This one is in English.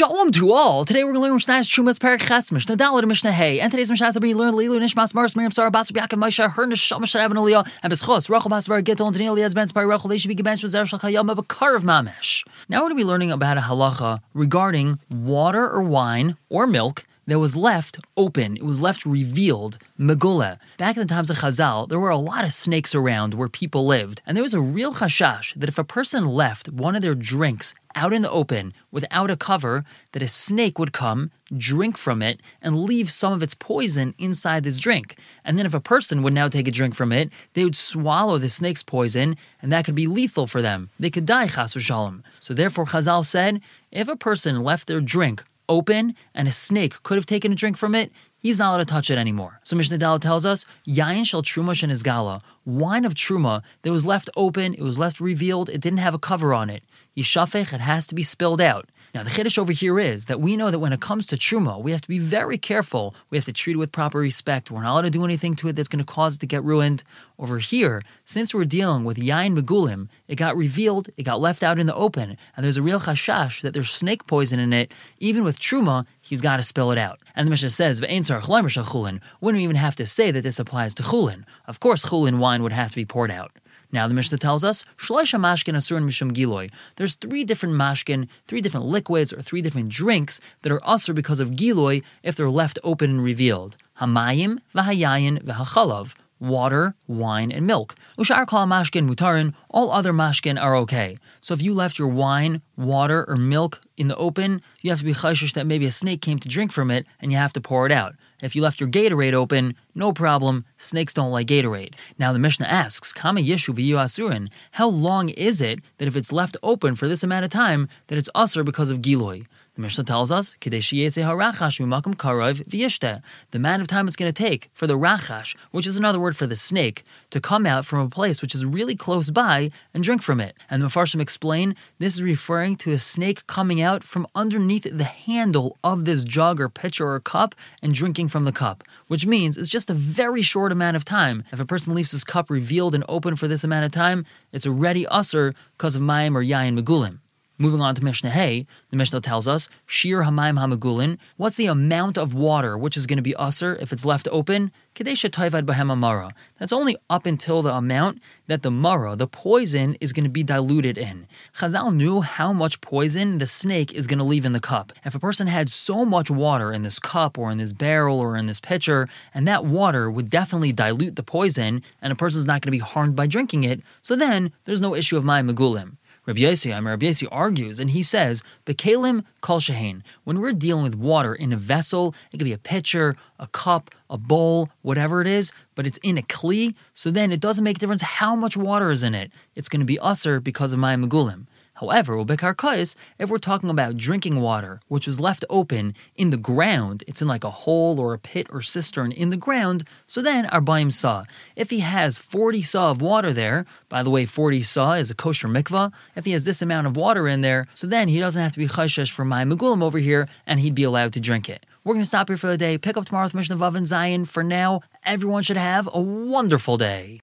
Shalom to all. Today we're going to learn Mishnah's Terumos Perek Ches Mishnah Dalet Mishnah Hey. And today's Mishnah is going to learn Lilu Nishmas Mars Miriam Sarah Basar Yaakov Moshe Her Neshama Shadav and Aliyah and Beschos Rachel Basar Gittel and Daniel Yaz Ben Spar Rachel They should be given with Zershal Chayam of a car of Mamesh. Now we're going to be learning about a halacha regarding water or wine or milk that was left open. It was left revealed, megula. Back in the times of Chazal, there were a lot of snakes around where people lived, and there was a real chashash that if a person left one of their drinks out in the open without a cover, that a snake would come, drink from it, and leave some of its poison inside this drink. And then if a person would now take a drink from it, they would swallow the snake's poison, and that could be lethal for them. They could die, chas v'shalom. So therefore, Chazal said, if a person left their drink open and a snake could have taken a drink from it, he's not allowed to touch it anymore. So Mishnah Dal tells us, Yain shel truma and gala, wine of truma that was left open, it was left revealed, it didn't have a cover on it. Yishafech, it has to be spilled out. Now, the chiddush over here is that we know that when it comes to truma, we have to be very careful. We have to treat it with proper respect. We're not allowed to do anything to it that's going to cause it to get ruined. Over here, since we're dealing with yain megulim, it got revealed, it got left out in the open, and there's a real chashash that there's snake poison in it. Even with truma, he's got to spill it out. And the Mishnah says, chulin. Wouldn't even have to say that this applies to chulin. Of course, chulin wine would have to be poured out. Now the Mishnah tells us shloisha mashkin asur mishum giloy. There's three different mashkin, three different liquids, or three different drinks that are asur because of giloy if they're left open and revealed. Hamayim, v'hayayin, v'hachalav. Water, wine, and milk. Ushar kol mashkin mutarin. All other mashkin are okay. So if you left your wine, water, or milk in the open, you have to be chayshish that maybe a snake came to drink from it, and you have to pour it out. If you left your Gatorade open, no problem. Snakes don't like Gatorade. Now the Mishnah asks, Kama Yeshu asurin. How long is it that if it's left open for this amount of time, that it's usr because of Giloi? The Mishnah tells us, The amount of time it's going to take for the rachash, which is another word for the snake, to come out from a place which is really close by and drink from it. And the Mefarshim explain this is referring to a snake coming out from underneath the handle of this jug or pitcher or cup and drinking from the cup, which means it's just a very short amount of time. If a person leaves his cup revealed and open for this amount of time, it's already usser because of mayim or yayin megulim. Moving on to Mishnah Hey, the Mishnah tells us, Shir Hamayim Hamagulin, what's the amount of water which is going to be usr if it's left open? Kadesha Toivad Bahem That's only up until the amount that the mara, the poison, is going to be diluted in. Chazal knew how much poison the snake is going to leave in the cup. If a person had so much water in this cup or in this barrel or in this pitcher, and that water would definitely dilute the poison, and a person's not going to be harmed by drinking it, so then there's no issue of mayim megulim. Rabbi Yossi, Rabbi Yossi argues, and he says, "Bekalim kol shehain." When we're dealing with water in a vessel, it could be a pitcher, a cup, a bowl, whatever it is, but it's in a kli. So then it doesn't make a difference how much water is in it. It's going to be usser because of mayim megulim. However, ubekar if we're talking about drinking water, which was left open in the ground, it's in like a hole or a pit or cistern in the ground, so then our baim saw. If he has 40 saw of water there, by the way, 40 saw is a kosher mikvah, if he has this amount of water in there, so then he doesn't have to be chayshesh for mayim megulim over here, and he'd be allowed to drink it. We're going to stop here for the day, pick up tomorrow with Mishnah Vav and Zayin. For now, everyone should have a wonderful day.